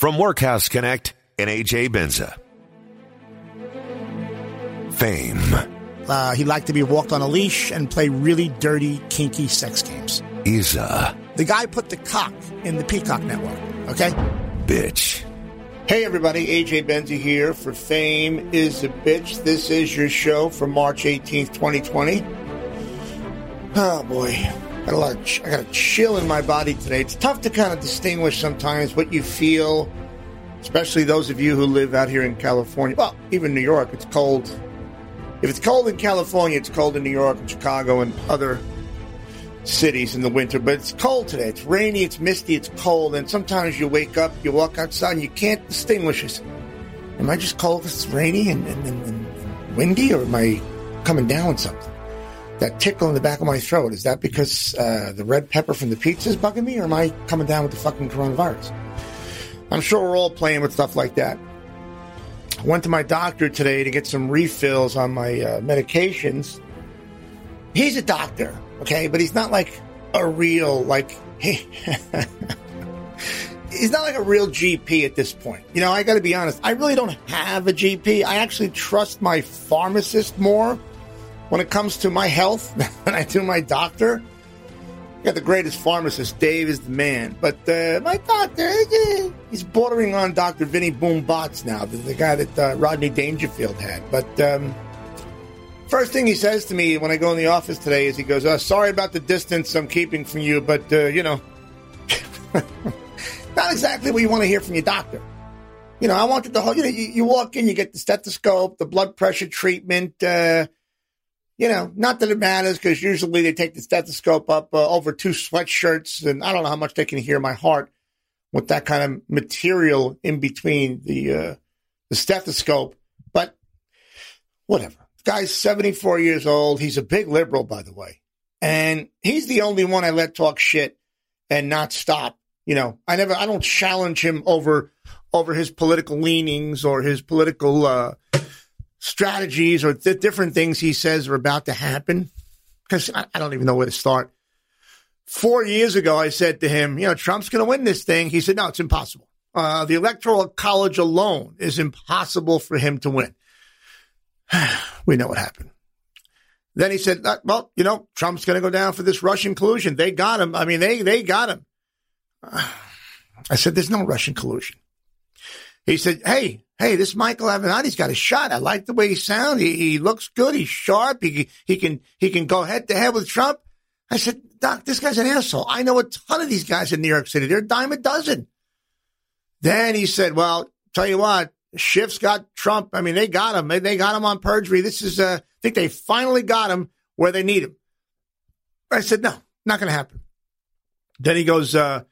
From Workhouse Connect and AJ Benza. Fame. Uh, he liked to be walked on a leash and play really dirty, kinky sex games. Isa. The guy put the cock in the Peacock Network, okay? Bitch. Hey everybody, AJ Benza here for Fame is a Bitch. This is your show for March 18th, 2020. Oh boy, got a lot of ch- I got a chill in my body today. It's tough to kind of distinguish sometimes what you feel, especially those of you who live out here in California. Well, even New York, it's cold. If it's cold in California, it's cold in New York and Chicago and other cities in the winter, but it's cold today. It's rainy, it's misty, it's cold, and sometimes you wake up, you walk outside, and you can't distinguish it. Am I just cold because it's rainy and, and, and, and windy, or am I coming down with something? That tickle in the back of my throat, is that because uh, the red pepper from the pizza is bugging me, or am I coming down with the fucking coronavirus? I'm sure we're all playing with stuff like that. I went to my doctor today to get some refills on my uh, medications. He's a doctor, okay, but he's not like a real like he. he's not like a real GP at this point. You know, I got to be honest. I really don't have a GP. I actually trust my pharmacist more when it comes to my health than I do my doctor. I got the greatest pharmacist. Dave is the man. But uh, my doctor, eh, he's bordering on Dr. Vinnie Boom now, the, the guy that uh, Rodney Dangerfield had. But um, first thing he says to me when I go in the office today is he goes, uh, Sorry about the distance I'm keeping from you, but, uh, you know, not exactly what you want to hear from your doctor. You know, I wanted the whole, you know, you, you walk in, you get the stethoscope, the blood pressure treatment, uh, you know, not that it matters because usually they take the stethoscope up uh, over two sweatshirts, and I don't know how much they can hear my heart with that kind of material in between the uh, the stethoscope. But whatever. The guy's seventy four years old. He's a big liberal, by the way, and he's the only one I let talk shit and not stop. You know, I never, I don't challenge him over over his political leanings or his political. Uh, strategies or th- different things he says are about to happen because I, I, don't even know where to start. Four years ago, I said to him, you know, Trump's going to win this thing. He said, no, it's impossible. Uh, the electoral college alone is impossible for him to win. we know what happened. Then he said, uh, well, you know, Trump's going to go down for this Russian collusion. They got him. I mean, they, they got him. I said, there's no Russian collusion. He said, hey, hey, this Michael Avenatti's got a shot. I like the way he sounds. He, he looks good. He's sharp. He, he can he can go head to head with Trump. I said, Doc, this guy's an asshole. I know a ton of these guys in New York City. They're a dime a dozen. Then he said, well, tell you what, Schiff's got Trump. I mean, they got him. They got him on perjury. This is, uh, I think they finally got him where they need him. I said, no, not going to happen. Then he goes, uh,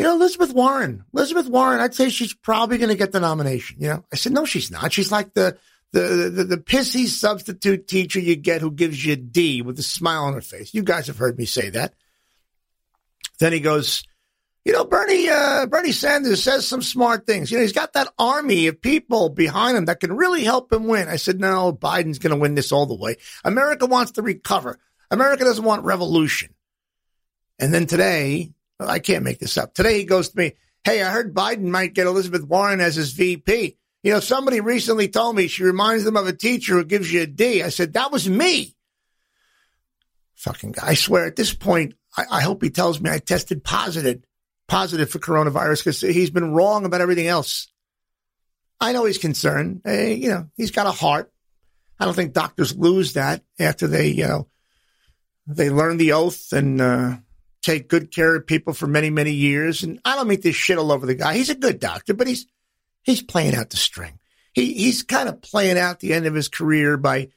you know, Elizabeth Warren, Elizabeth Warren, I'd say she's probably going to get the nomination. You know, I said, no, she's not. She's like the, the, the, the pissy substitute teacher you get who gives you a D with a smile on her face. You guys have heard me say that. Then he goes, you know, Bernie, uh, Bernie Sanders says some smart things. You know, he's got that army of people behind him that can really help him win. I said, no, Biden's going to win this all the way. America wants to recover. America doesn't want revolution. And then today, I can't make this up. Today he goes to me, Hey, I heard Biden might get Elizabeth Warren as his VP. You know, somebody recently told me she reminds them of a teacher who gives you a D. I said, that was me. Fucking guy. I swear at this point, I, I hope he tells me I tested positive, positive for coronavirus because he's been wrong about everything else. I know he's concerned. Hey, you know, he's got a heart. I don't think doctors lose that after they, you know, they learn the oath and, uh, take good care of people for many, many years. And I don't mean this shit all over the guy. He's a good doctor, but he's he's playing out the string. He he's kind of playing out the end of his career by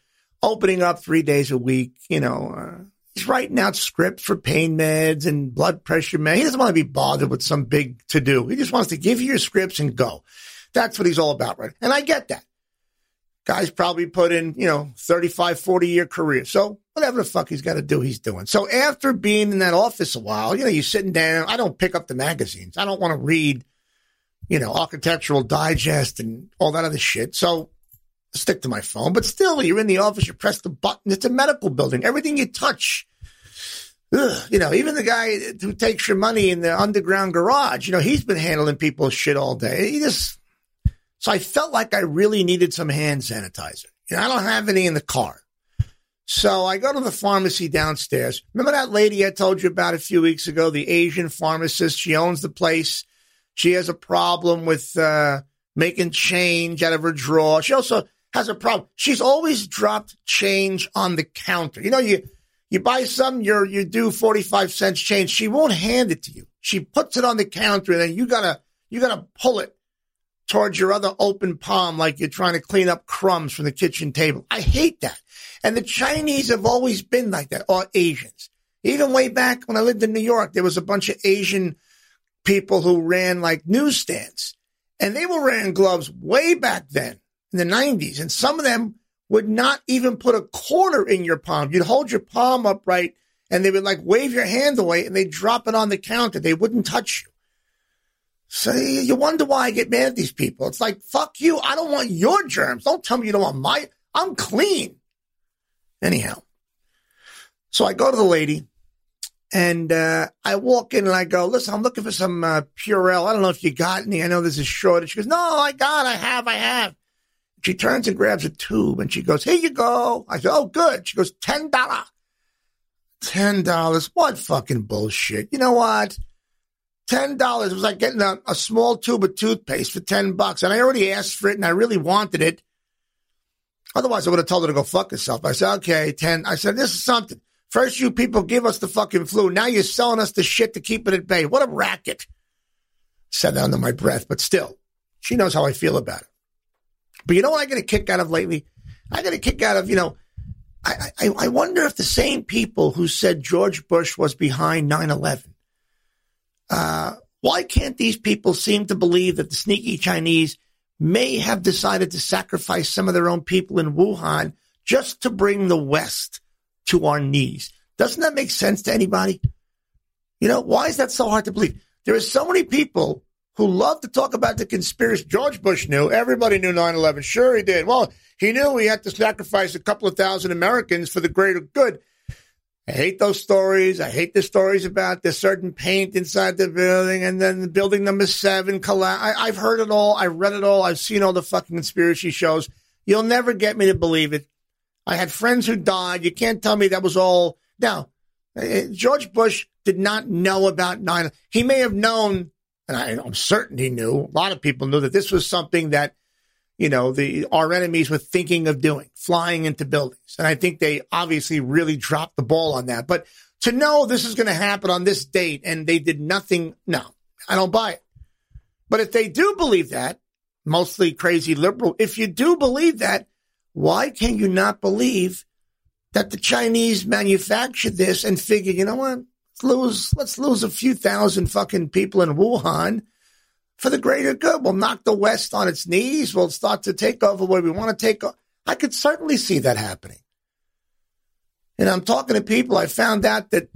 opening up three days a week. You know, uh, he's writing out scripts for pain meds and blood pressure meds. He doesn't want to be bothered with some big to do. He just wants to give you your scripts and go. That's what he's all about, right? And I get that. Guys probably put in, you know, 35, 40 year career. So whatever the fuck he's got to do, he's doing. So after being in that office a while, you know, you're sitting down. I don't pick up the magazines. I don't want to read, you know, Architectural Digest and all that other shit. So I stick to my phone. But still, you're in the office, you press the button. It's a medical building. Everything you touch, ugh, you know, even the guy who takes your money in the underground garage, you know, he's been handling people's shit all day. He just, so I felt like I really needed some hand sanitizer. You know, I don't have any in the car. So I go to the pharmacy downstairs. Remember that lady I told you about a few weeks ago, the Asian pharmacist? She owns the place. She has a problem with uh, making change out of her drawer. She also has a problem. She's always dropped change on the counter. You know, you you buy something, you're you do 45 cents change. She won't hand it to you. She puts it on the counter and then you gotta you gotta pull it towards your other open palm like you're trying to clean up crumbs from the kitchen table. I hate that. And the Chinese have always been like that, or Asians. Even way back when I lived in New York, there was a bunch of Asian people who ran like newsstands. And they were wearing gloves way back then in the 90s. And some of them would not even put a quarter in your palm. You'd hold your palm upright and they would like wave your hand away and they'd drop it on the counter. They wouldn't touch you. So you wonder why I get mad at these people. It's like, fuck you. I don't want your germs. Don't tell me you don't want my, I'm clean. Anyhow, so I go to the lady and uh, I walk in and I go, listen, I'm looking for some uh, Purell. I don't know if you got any. I know there's a shortage. She goes, no, I got, I have, I have. She turns and grabs a tube and she goes, here you go. I said, oh, good. She goes, $10. $10. What fucking bullshit. You know what? $10 it was like getting a, a small tube of toothpaste for 10 bucks. And I already asked for it and I really wanted it. Otherwise, I would have told her to go fuck herself. I said, okay, 10. I said, this is something. First, you people give us the fucking flu. Now you're selling us the shit to keep it at bay. What a racket. Said that under my breath, but still, she knows how I feel about it. But you know what I get a kick out of lately? I get a kick out of, you know, I, I, I wonder if the same people who said George Bush was behind 9 11, uh, why can't these people seem to believe that the sneaky Chinese may have decided to sacrifice some of their own people in Wuhan just to bring the West to our knees. Doesn't that make sense to anybody? You know, why is that so hard to believe? There are so many people who love to talk about the conspiracy. George Bush knew. Everybody knew 9 11. Sure, he did. Well, he knew he had to sacrifice a couple of thousand Americans for the greater good. I hate those stories. I hate the stories about the certain paint inside the building and then building number seven collapse. I've heard it all. I've read it all. I've seen all the fucking conspiracy shows. You'll never get me to believe it. I had friends who died. You can't tell me that was all. Now, eh, George Bush did not know about 9 He may have known, and I, I'm certain he knew, a lot of people knew that this was something that you know, the our enemies were thinking of doing, flying into buildings. And I think they obviously really dropped the ball on that. But to know this is going to happen on this date and they did nothing, no, I don't buy it. But if they do believe that, mostly crazy liberal, if you do believe that, why can you not believe that the Chinese manufactured this and figure, you know what? Let's lose, let's lose a few thousand fucking people in Wuhan for the greater good. We'll knock the West on its knees. We'll start to take over where we want to take over. I could certainly see that happening. And I'm talking to people. I found out that,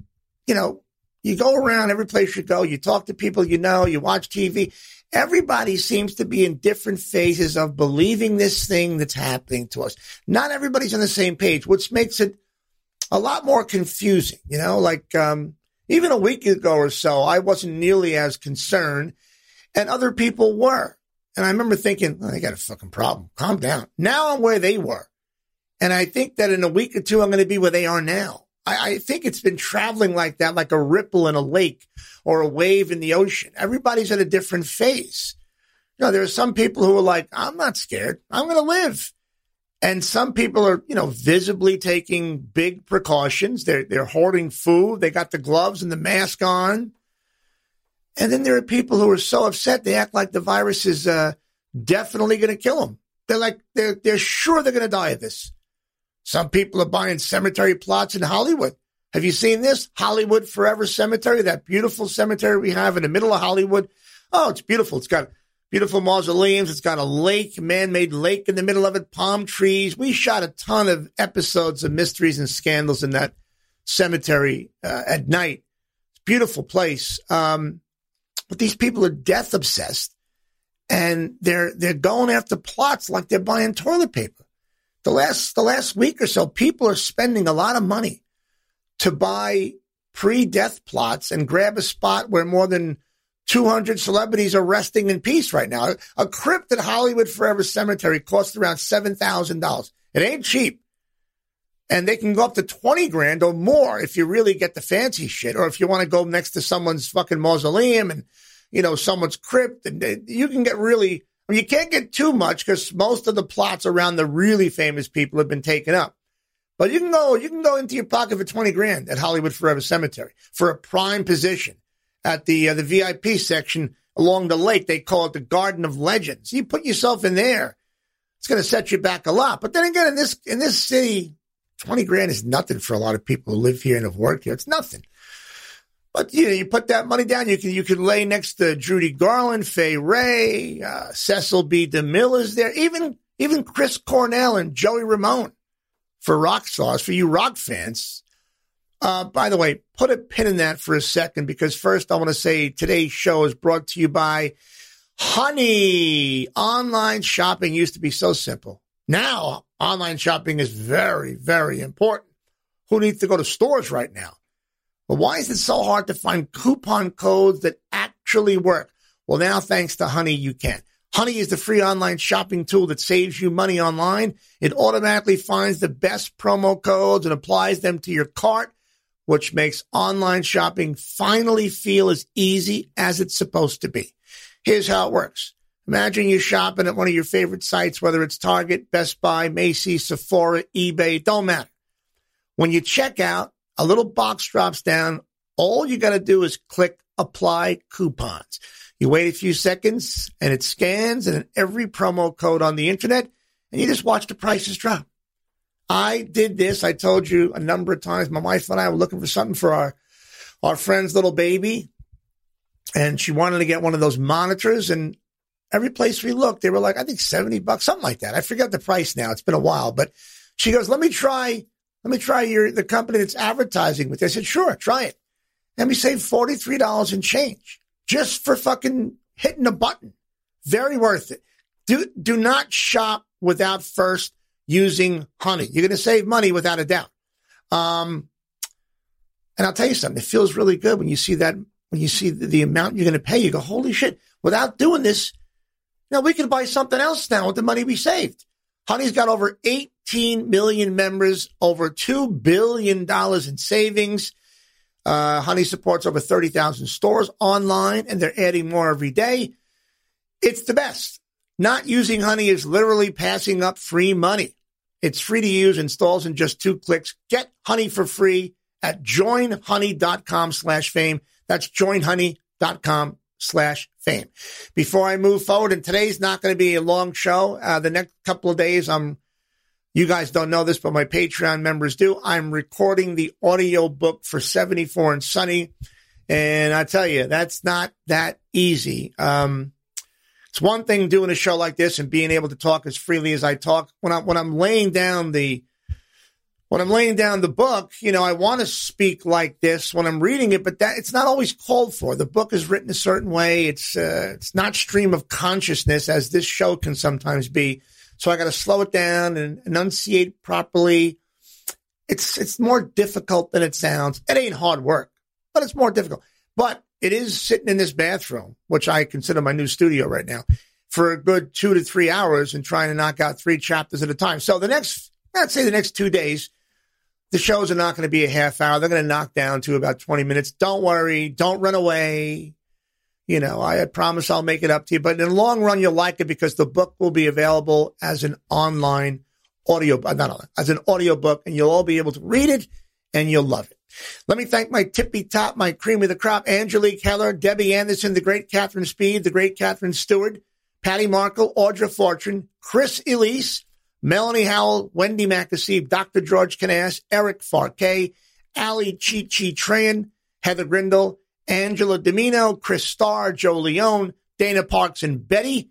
you know, you go around every place you go, you talk to people you know, you watch TV. Everybody seems to be in different phases of believing this thing that's happening to us. Not everybody's on the same page, which makes it a lot more confusing. You know, like um, even a week ago or so, I wasn't nearly as concerned and other people were. And I remember thinking, oh, they got a fucking problem. Calm down. Now I'm where they were. And I think that in a week or two, I'm going to be where they are now. I, I think it's been traveling like that, like a ripple in a lake or a wave in the ocean. Everybody's at a different phase. You know, there are some people who are like, I'm not scared. I'm going to live. And some people are, you know, visibly taking big precautions. They're, they're hoarding food. They got the gloves and the mask on. And then there are people who are so upset they act like the virus is uh, definitely going to kill them. They're like they're they're sure they're going to die of this. Some people are buying cemetery plots in Hollywood. Have you seen this Hollywood Forever Cemetery? That beautiful cemetery we have in the middle of Hollywood. Oh, it's beautiful. It's got beautiful mausoleums. It's got a lake, man-made lake in the middle of it, palm trees. We shot a ton of episodes of mysteries and scandals in that cemetery uh, at night. Beautiful place. Um, but these people are death obsessed and they're they're going after plots like they're buying toilet paper. The last the last week or so, people are spending a lot of money to buy pre-death plots and grab a spot where more than 200 celebrities are resting in peace right now. A crypt at Hollywood Forever Cemetery costs around $7,000. It ain't cheap. And they can go up to 20 grand or more if you really get the fancy shit, or if you want to go next to someone's fucking mausoleum and, you know, someone's crypt. And you can get really, I mean, you can't get too much because most of the plots around the really famous people have been taken up. But you can go, you can go into your pocket for 20 grand at Hollywood Forever Cemetery for a prime position at the, uh, the VIP section along the lake. They call it the Garden of Legends. You put yourself in there. It's going to set you back a lot. But then again, in this, in this city, 20 grand is nothing for a lot of people who live here and have worked here. It's nothing. But you know, you put that money down, you can you can lay next to Judy Garland, Fay Wray, uh, Cecil B. DeMille is there, even even Chris Cornell and Joey Ramone for rock stars, for you rock fans. Uh, by the way, put a pin in that for a second because first I want to say today's show is brought to you by Honey. Online shopping used to be so simple. Now online shopping is very, very important. Who needs to go to stores right now? But why is it so hard to find coupon codes that actually work? Well, now thanks to Honey, you can. Honey is the free online shopping tool that saves you money online. It automatically finds the best promo codes and applies them to your cart, which makes online shopping finally feel as easy as it's supposed to be. Here's how it works. Imagine you're shopping at one of your favorite sites, whether it's Target, Best Buy, Macy's, Sephora, eBay, don't matter. When you check out, a little box drops down. All you got to do is click apply coupons. You wait a few seconds and it scans and every promo code on the internet and you just watch the prices drop. I did this. I told you a number of times. My wife and I were looking for something for our, our friend's little baby and she wanted to get one of those monitors and every place we looked, they were like, I think 70 bucks, something like that. I forget the price now. It's been a while, but she goes, let me try, let me try your, the company that's advertising with. I said, sure, try it. And we saved $43 in change just for fucking hitting a button. Very worth it. Do, do not shop without first using honey. You're going to save money without a doubt. Um, and I'll tell you something, it feels really good when you see that, when you see the, the amount you're going to pay, you go, holy shit, without doing this, now we can buy something else now with the money we saved. Honey's got over 18 million members, over $2 billion in savings. Uh, Honey supports over 30,000 stores online, and they're adding more every day. It's the best. Not using Honey is literally passing up free money. It's free to use, installs in just two clicks. Get Honey for free at joinhoney.com slash fame. That's joinhoney.com slash fame. Before I move forward, and today's not going to be a long show. Uh, the next couple of days, I'm, you guys don't know this, but my Patreon members do. I'm recording the audio book for 74 and Sunny. And I tell you, that's not that easy. Um, it's one thing doing a show like this and being able to talk as freely as I talk. When I'm, when I'm laying down the, when I'm laying down the book, you know, I want to speak like this when I'm reading it, but that it's not always called for. The book is written a certain way. It's uh, it's not stream of consciousness as this show can sometimes be. So I got to slow it down and enunciate properly. It's it's more difficult than it sounds. It ain't hard work, but it's more difficult. But it is sitting in this bathroom, which I consider my new studio right now, for a good two to three hours and trying to knock out three chapters at a time. So the next, I'd say the next two days the shows are not going to be a half hour. They're going to knock down to about 20 minutes. Don't worry. Don't run away. You know, I promise I'll make it up to you. But in the long run, you'll like it because the book will be available as an online audio, uh, not online, as an audio book, and you'll all be able to read it and you'll love it. Let me thank my tippy top, my cream of the crop, Angelique Heller, Debbie Anderson, the great Catherine Speed, the great Catherine Stewart, Patty Markle, Audra Fortune, Chris Elise, Melanie Howell, Wendy McAsee, Dr. George Canas, Eric Farquet, Ali Chichi Tran, Heather Grindle, Angela Domino, Chris Starr, Joe Leone, Dana Parks and Betty,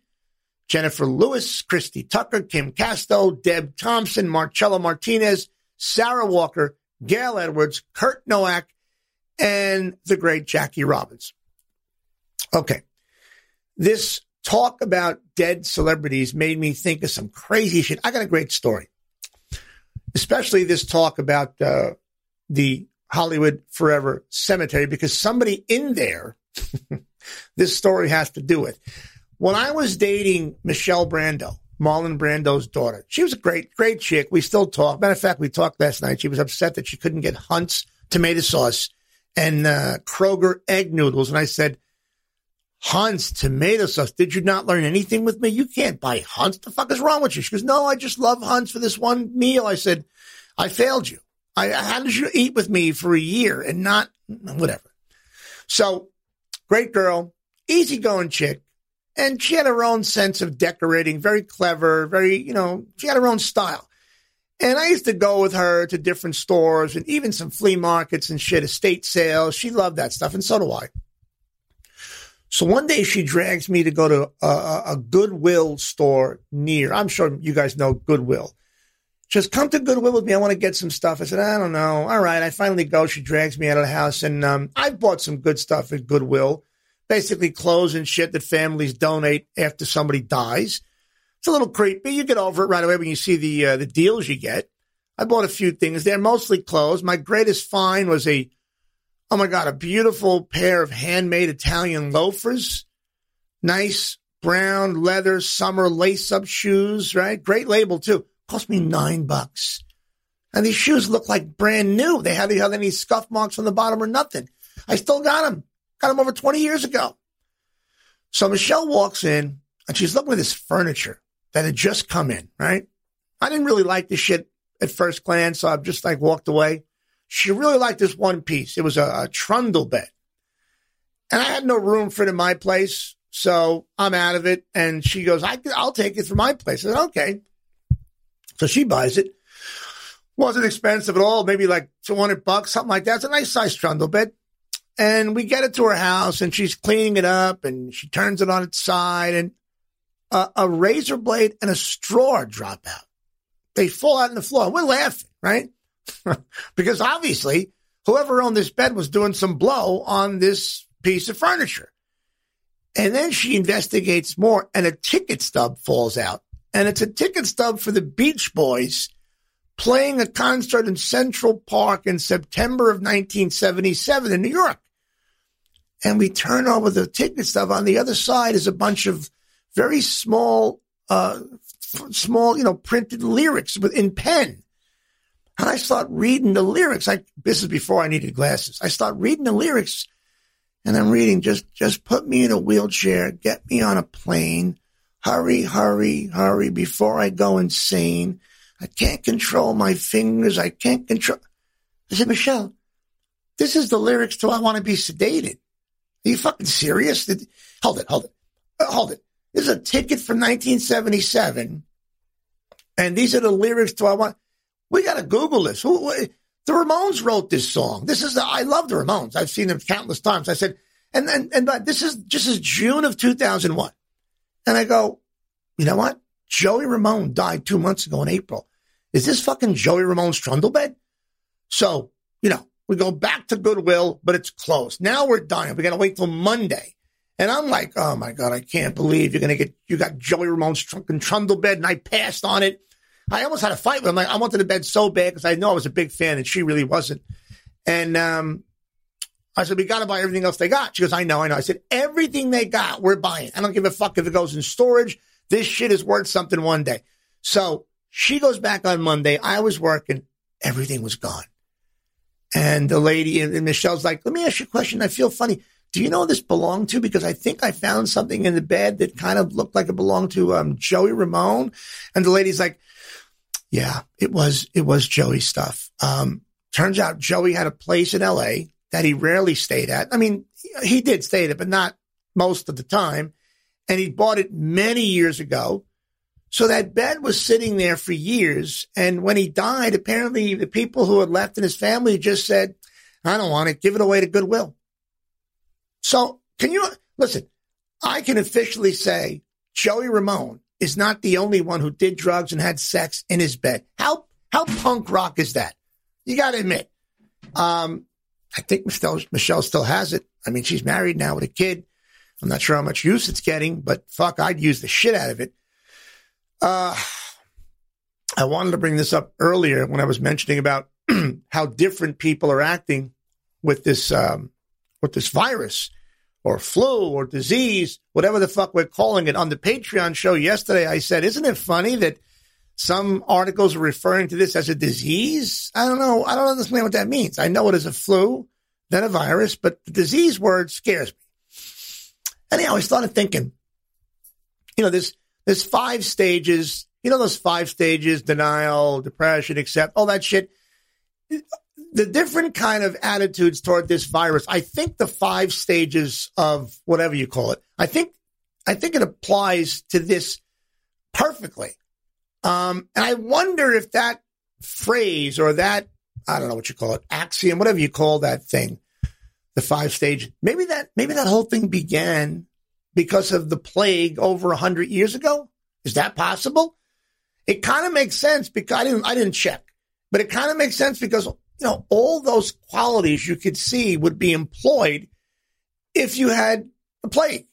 Jennifer Lewis, Christy Tucker, Kim Casto, Deb Thompson, Marcella Martinez, Sarah Walker, Gail Edwards, Kurt Nowak, and the great Jackie Robbins. Okay. This talk about dead celebrities made me think of some crazy shit. I got a great story, especially this talk about uh, the Hollywood Forever Cemetery because somebody in there, this story has to do with. When I was dating Michelle Brando, Marlon Brando's daughter, she was a great, great chick. We still talk. Matter of fact, we talked last night. She was upset that she couldn't get Hunt's tomato sauce and uh, Kroger egg noodles. And I said, Hunt's tomato sauce. Did you not learn anything with me? You can't buy Hunt's. The fuck is wrong with you? She goes, No, I just love Hunt's for this one meal. I said, I failed you. I, how did you eat with me for a year and not whatever? So, great girl, easygoing chick. And she had her own sense of decorating, very clever, very, you know, she had her own style. And I used to go with her to different stores and even some flea markets and shit, estate sales. She loved that stuff, and so do I. So one day she drags me to go to a, a Goodwill store near. I'm sure you guys know Goodwill. Just come to Goodwill with me. I want to get some stuff. I said, I don't know. All right. I finally go. She drags me out of the house, and um, I've bought some good stuff at Goodwill. Basically, clothes and shit that families donate after somebody dies. It's a little creepy. You get over it right away when you see the uh, the deals you get. I bought a few things there, mostly clothes. My greatest find was a Oh my God, a beautiful pair of handmade Italian loafers. Nice brown leather summer lace up shoes, right? Great label too. Cost me nine bucks. And these shoes look like brand new. They hardly have any scuff marks on the bottom or nothing. I still got them. Got them over 20 years ago. So Michelle walks in and she's looking at this furniture that had just come in, right? I didn't really like the shit at first glance, so I've just like walked away. She really liked this one piece. It was a, a trundle bed. And I had no room for it in my place. So I'm out of it. And she goes, I, I'll take it for my place. I said, okay. So she buys it. Wasn't expensive at all, maybe like 200 bucks, something like that. It's a nice size trundle bed. And we get it to her house and she's cleaning it up and she turns it on its side and a, a razor blade and a straw drop out. They fall out on the floor. We're laughing, right? because obviously whoever owned this bed was doing some blow on this piece of furniture. And then she investigates more and a ticket stub falls out. And it's a ticket stub for the Beach Boys playing a concert in Central Park in September of 1977 in New York. And we turn over the ticket stub. On the other side is a bunch of very small, uh, small, you know, printed lyrics in pen. And I start reading the lyrics. I, this is before I needed glasses. I start reading the lyrics and I'm reading just, just put me in a wheelchair, get me on a plane. Hurry, hurry, hurry before I go insane. I can't control my fingers. I can't control. I said, Michelle, this is the lyrics to I Wanna Be Sedated. Are you fucking serious? Did, hold it, hold it, uh, hold it. This is a ticket from 1977. And these are the lyrics to I Want. We got to Google this. Who, who, the Ramones wrote this song. This is the, I love the Ramones. I've seen them countless times. I said, and and and but this is just is June of 2001, and I go, you know what? Joey Ramone died two months ago in April. Is this fucking Joey Ramone's trundle bed? So you know, we go back to Goodwill, but it's closed. Now we're dying. We got to wait till Monday. And I'm like, oh my God, I can't believe you're going to get, you got Joey Ramone's trunk and trundle bed and I passed on it. I almost had a fight with him. Like, I wanted the bed so bad because I know I was a big fan and she really wasn't. And um, I said, we got to buy everything else they got. She goes, I know, I know. I said, everything they got, we're buying. I don't give a fuck if it goes in storage. This shit is worth something one day. So she goes back on Monday. I was working. Everything was gone. And the lady and Michelle's like, let me ask you a question. I feel funny. Do you know this belonged to? Because I think I found something in the bed that kind of looked like it belonged to um, Joey Ramone. And the lady's like, yeah, it was, it was Joey's stuff. Um, turns out Joey had a place in LA that he rarely stayed at. I mean, he did stay it, but not most of the time. And he bought it many years ago. So that bed was sitting there for years. And when he died, apparently the people who had left in his family just said, I don't want it. Give it away to Goodwill. So can you listen? I can officially say Joey Ramone is not the only one who did drugs and had sex in his bed. How how punk rock is that? You got to admit. Um, I think Michelle, Michelle still has it. I mean, she's married now with a kid. I'm not sure how much use it's getting, but fuck, I'd use the shit out of it. Uh, I wanted to bring this up earlier when I was mentioning about how different people are acting with this um, with this virus or flu or disease, whatever the fuck we're calling it. On the Patreon show yesterday, I said, "Isn't it funny that some articles are referring to this as a disease?" I don't know. I don't understand what that means. I know it is a flu, then a virus, but the disease word scares me. Anyhow, I started thinking, you know, there's there's five stages. You know those five stages: denial, depression, accept, all that shit the different kind of attitudes toward this virus. I think the five stages of whatever you call it. I think I think it applies to this perfectly. Um, and I wonder if that phrase or that I don't know what you call it axiom, whatever you call that thing, the five stage. Maybe that maybe that whole thing began because of the plague over a hundred years ago. Is that possible? It kind of makes sense because I didn't I didn't check. But it kind of makes sense because, you know, all those qualities you could see would be employed if you had the plague,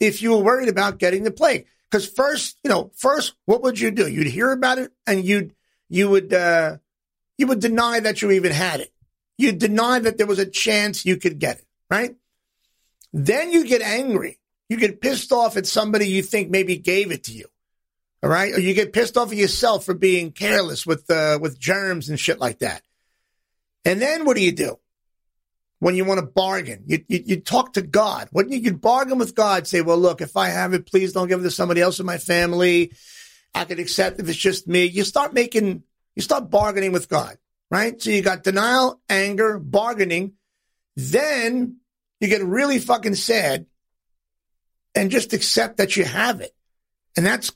if you were worried about getting the plague. Because first, you know, first, what would you do? You'd hear about it and you'd, you would, uh, you would deny that you even had it. You'd deny that there was a chance you could get it, right? Then you get angry. You get pissed off at somebody you think maybe gave it to you. All right. Or you get pissed off at yourself for being careless with, uh, with germs and shit like that. And then what do you do? When you want to bargain, you, you, you talk to God. What you could bargain with God, say, well, look, if I have it, please don't give it to somebody else in my family. I can accept if it's just me. You start making, you start bargaining with God, right? So you got denial, anger, bargaining. Then you get really fucking sad and just accept that you have it. And that's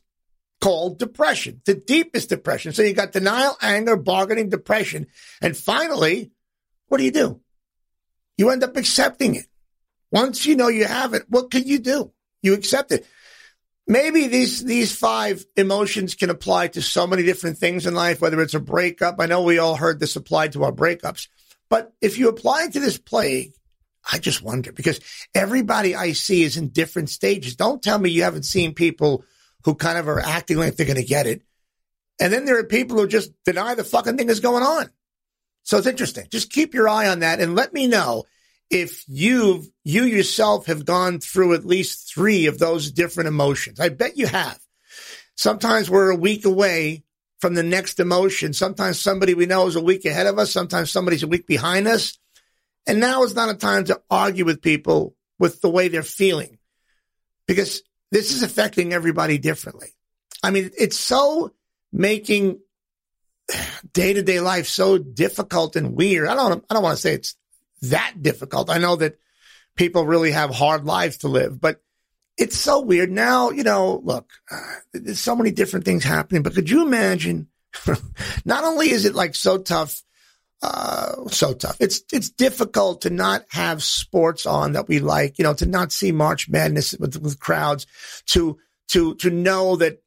called depression, the deepest depression. So you got denial, anger, bargaining, depression. And finally, what do you do? You end up accepting it. Once you know you have it, what can you do? You accept it. Maybe these these five emotions can apply to so many different things in life, whether it's a breakup. I know we all heard this applied to our breakups, but if you apply it to this plague, I just wonder because everybody I see is in different stages. Don't tell me you haven't seen people who kind of are acting like they're going to get it. And then there are people who just deny the fucking thing is going on. So it's interesting. Just keep your eye on that and let me know if you've, you yourself have gone through at least three of those different emotions. I bet you have. Sometimes we're a week away from the next emotion. Sometimes somebody we know is a week ahead of us. Sometimes somebody's a week behind us. And now is not a time to argue with people with the way they're feeling because this is affecting everybody differently. I mean, it's so making day to day life so difficult and weird. I don't, I don't want to say it's that difficult. I know that people really have hard lives to live, but it's so weird now. You know, look, uh, there's so many different things happening, but could you imagine? not only is it like so tough uh, so tough. It's it's difficult to not have sports on that we like. You know, to not see March Madness with, with crowds. To to to know that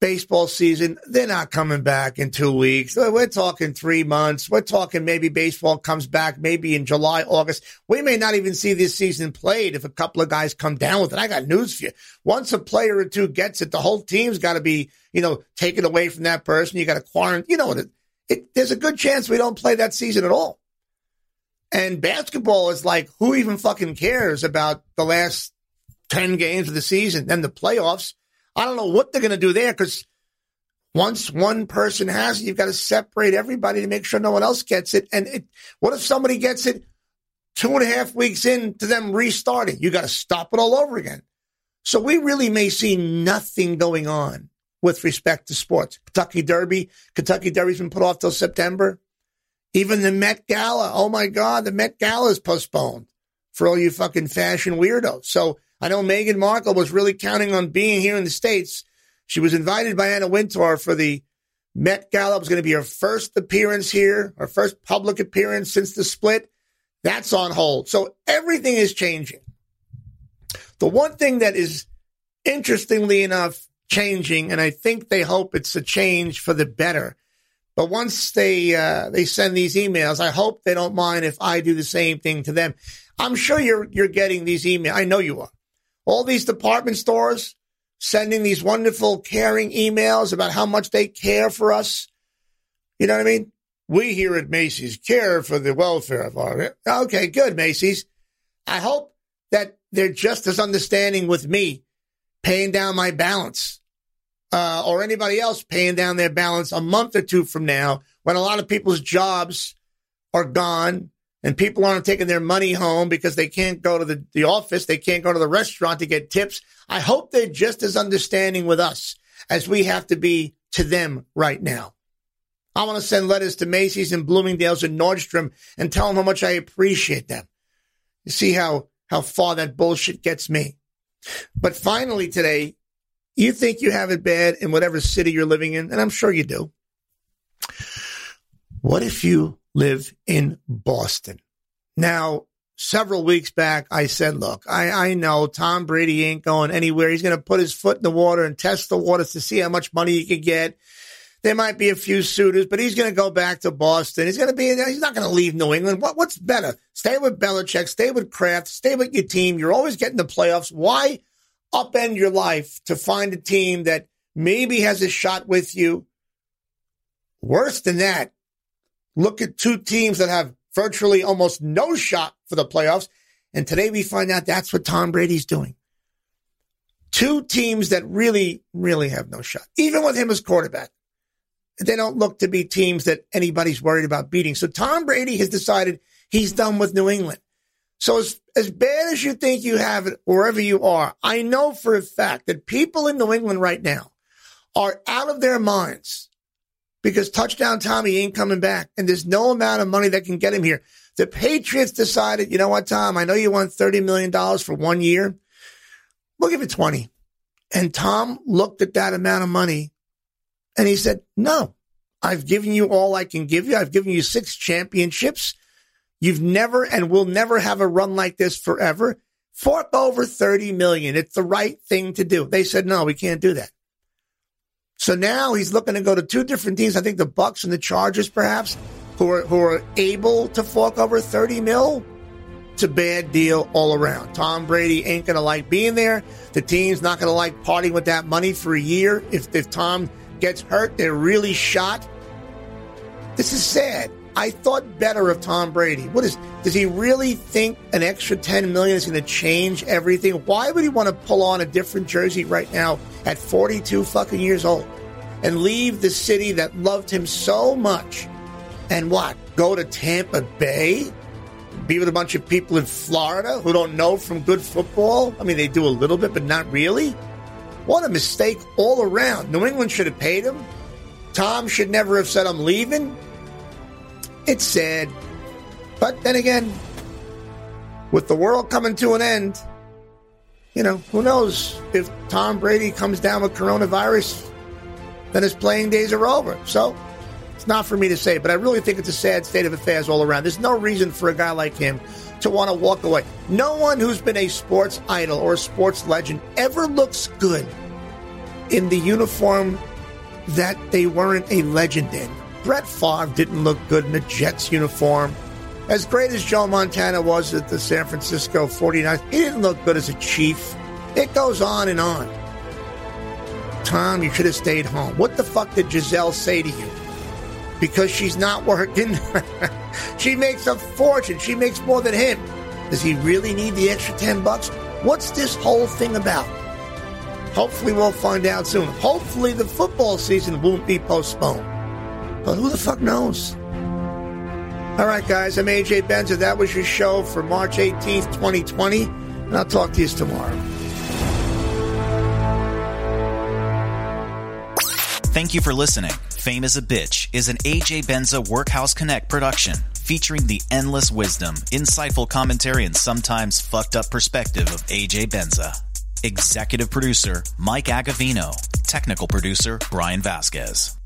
baseball season they're not coming back in two weeks. We're talking three months. We're talking maybe baseball comes back maybe in July, August. We may not even see this season played if a couple of guys come down with it. I got news for you. Once a player or two gets it, the whole team's got to be you know taken away from that person. You got to quarantine. You know what? It, there's a good chance we don't play that season at all. And basketball is like, who even fucking cares about the last 10 games of the season and the playoffs? I don't know what they're going to do there because once one person has it, you've got to separate everybody to make sure no one else gets it. And it, what if somebody gets it two and a half weeks into them restarting? You got to stop it all over again. So we really may see nothing going on with respect to sports. Kentucky Derby, Kentucky Derby's been put off till September. Even the Met Gala, oh my God, the Met Gala is postponed for all you fucking fashion weirdos. So I know Meghan Markle was really counting on being here in the States. She was invited by Anna Wintour for the Met Gala. It was going to be her first appearance here, her first public appearance since the split. That's on hold. So everything is changing. The one thing that is interestingly enough changing, and I think they hope it's a change for the better. But once they uh, they send these emails, I hope they don't mind if I do the same thing to them. I'm sure you're you're getting these emails. I know you are. All these department stores sending these wonderful, caring emails about how much they care for us. You know what I mean? we here at Macy's care for the welfare of our. Okay, good, Macy's. I hope that they're just as understanding with me paying down my balance uh, or anybody else paying down their balance a month or two from now when a lot of people's jobs are gone and people aren't taking their money home because they can't go to the, the office, they can't go to the restaurant to get tips. I hope they're just as understanding with us as we have to be to them right now. I want to send letters to Macy's and Bloomingdale's and Nordstrom and tell them how much I appreciate them. You see how, how far that bullshit gets me. But finally today, you think you have it bad in whatever city you're living in, and I'm sure you do. What if you live in Boston? Now, several weeks back, I said, look, I, I know Tom Brady ain't going anywhere. He's going to put his foot in the water and test the waters to see how much money he can get. There might be a few suitors, but he's going to go back to Boston. He's going to be, he's not going to leave New England. What, what's better? Stay with Belichick, stay with Kraft, stay with your team. You're always getting the playoffs. Why upend your life to find a team that maybe has a shot with you? Worse than that, look at two teams that have virtually almost no shot for the playoffs. And today we find out that's what Tom Brady's doing. Two teams that really, really have no shot, even with him as quarterback they don't look to be teams that anybody's worried about beating. So Tom Brady has decided he's done with New England. So as, as bad as you think you have it wherever you are, I know for a fact that people in New England right now are out of their minds because touchdown Tommy ain't coming back and there's no amount of money that can get him here. The Patriots decided, you know what, Tom, I know you want $30 million for one year. We'll give you 20. And Tom looked at that amount of money and he said, No, I've given you all I can give you. I've given you six championships. You've never and will never have a run like this forever. Fork over 30 million. It's the right thing to do. They said, no, we can't do that. So now he's looking to go to two different teams. I think the Bucs and the Chargers, perhaps, who are, who are able to fork over 30 mil. It's a bad deal all around. Tom Brady ain't going to like being there. The team's not going to like parting with that money for a year. If, if Tom gets hurt, they're really shot. This is sad. I thought better of Tom Brady. What is does he really think an extra 10 million is going to change everything? Why would he want to pull on a different jersey right now at 42 fucking years old and leave the city that loved him so much and what? Go to Tampa Bay? Be with a bunch of people in Florida who don't know from good football? I mean, they do a little bit, but not really. What a mistake all around. New England should have paid him. Tom should never have said, I'm leaving. It's sad. But then again, with the world coming to an end, you know, who knows if Tom Brady comes down with coronavirus, then his playing days are over. So it's not for me to say, but I really think it's a sad state of affairs all around. There's no reason for a guy like him to want to walk away. No one who's been a sports idol or a sports legend ever looks good in the uniform that they weren't a legend in. Brett Favre didn't look good in a Jets uniform. As great as Joe Montana was at the San Francisco 49ers, he didn't look good as a Chief. It goes on and on. Tom, you should have stayed home. What the fuck did Gisele say to you? Because she's not working. she makes a fortune. She makes more than him. Does he really need the extra 10 bucks? What's this whole thing about? Hopefully, we'll find out soon. Hopefully, the football season won't be postponed. But who the fuck knows? All right, guys, I'm AJ Benza. That was your show for March 18th, 2020. And I'll talk to you tomorrow. Thank you for listening. Fame is a Bitch is an AJ Benza Workhouse Connect production featuring the endless wisdom, insightful commentary, and sometimes fucked up perspective of AJ Benza. Executive producer Mike Agavino. Technical producer Brian Vasquez.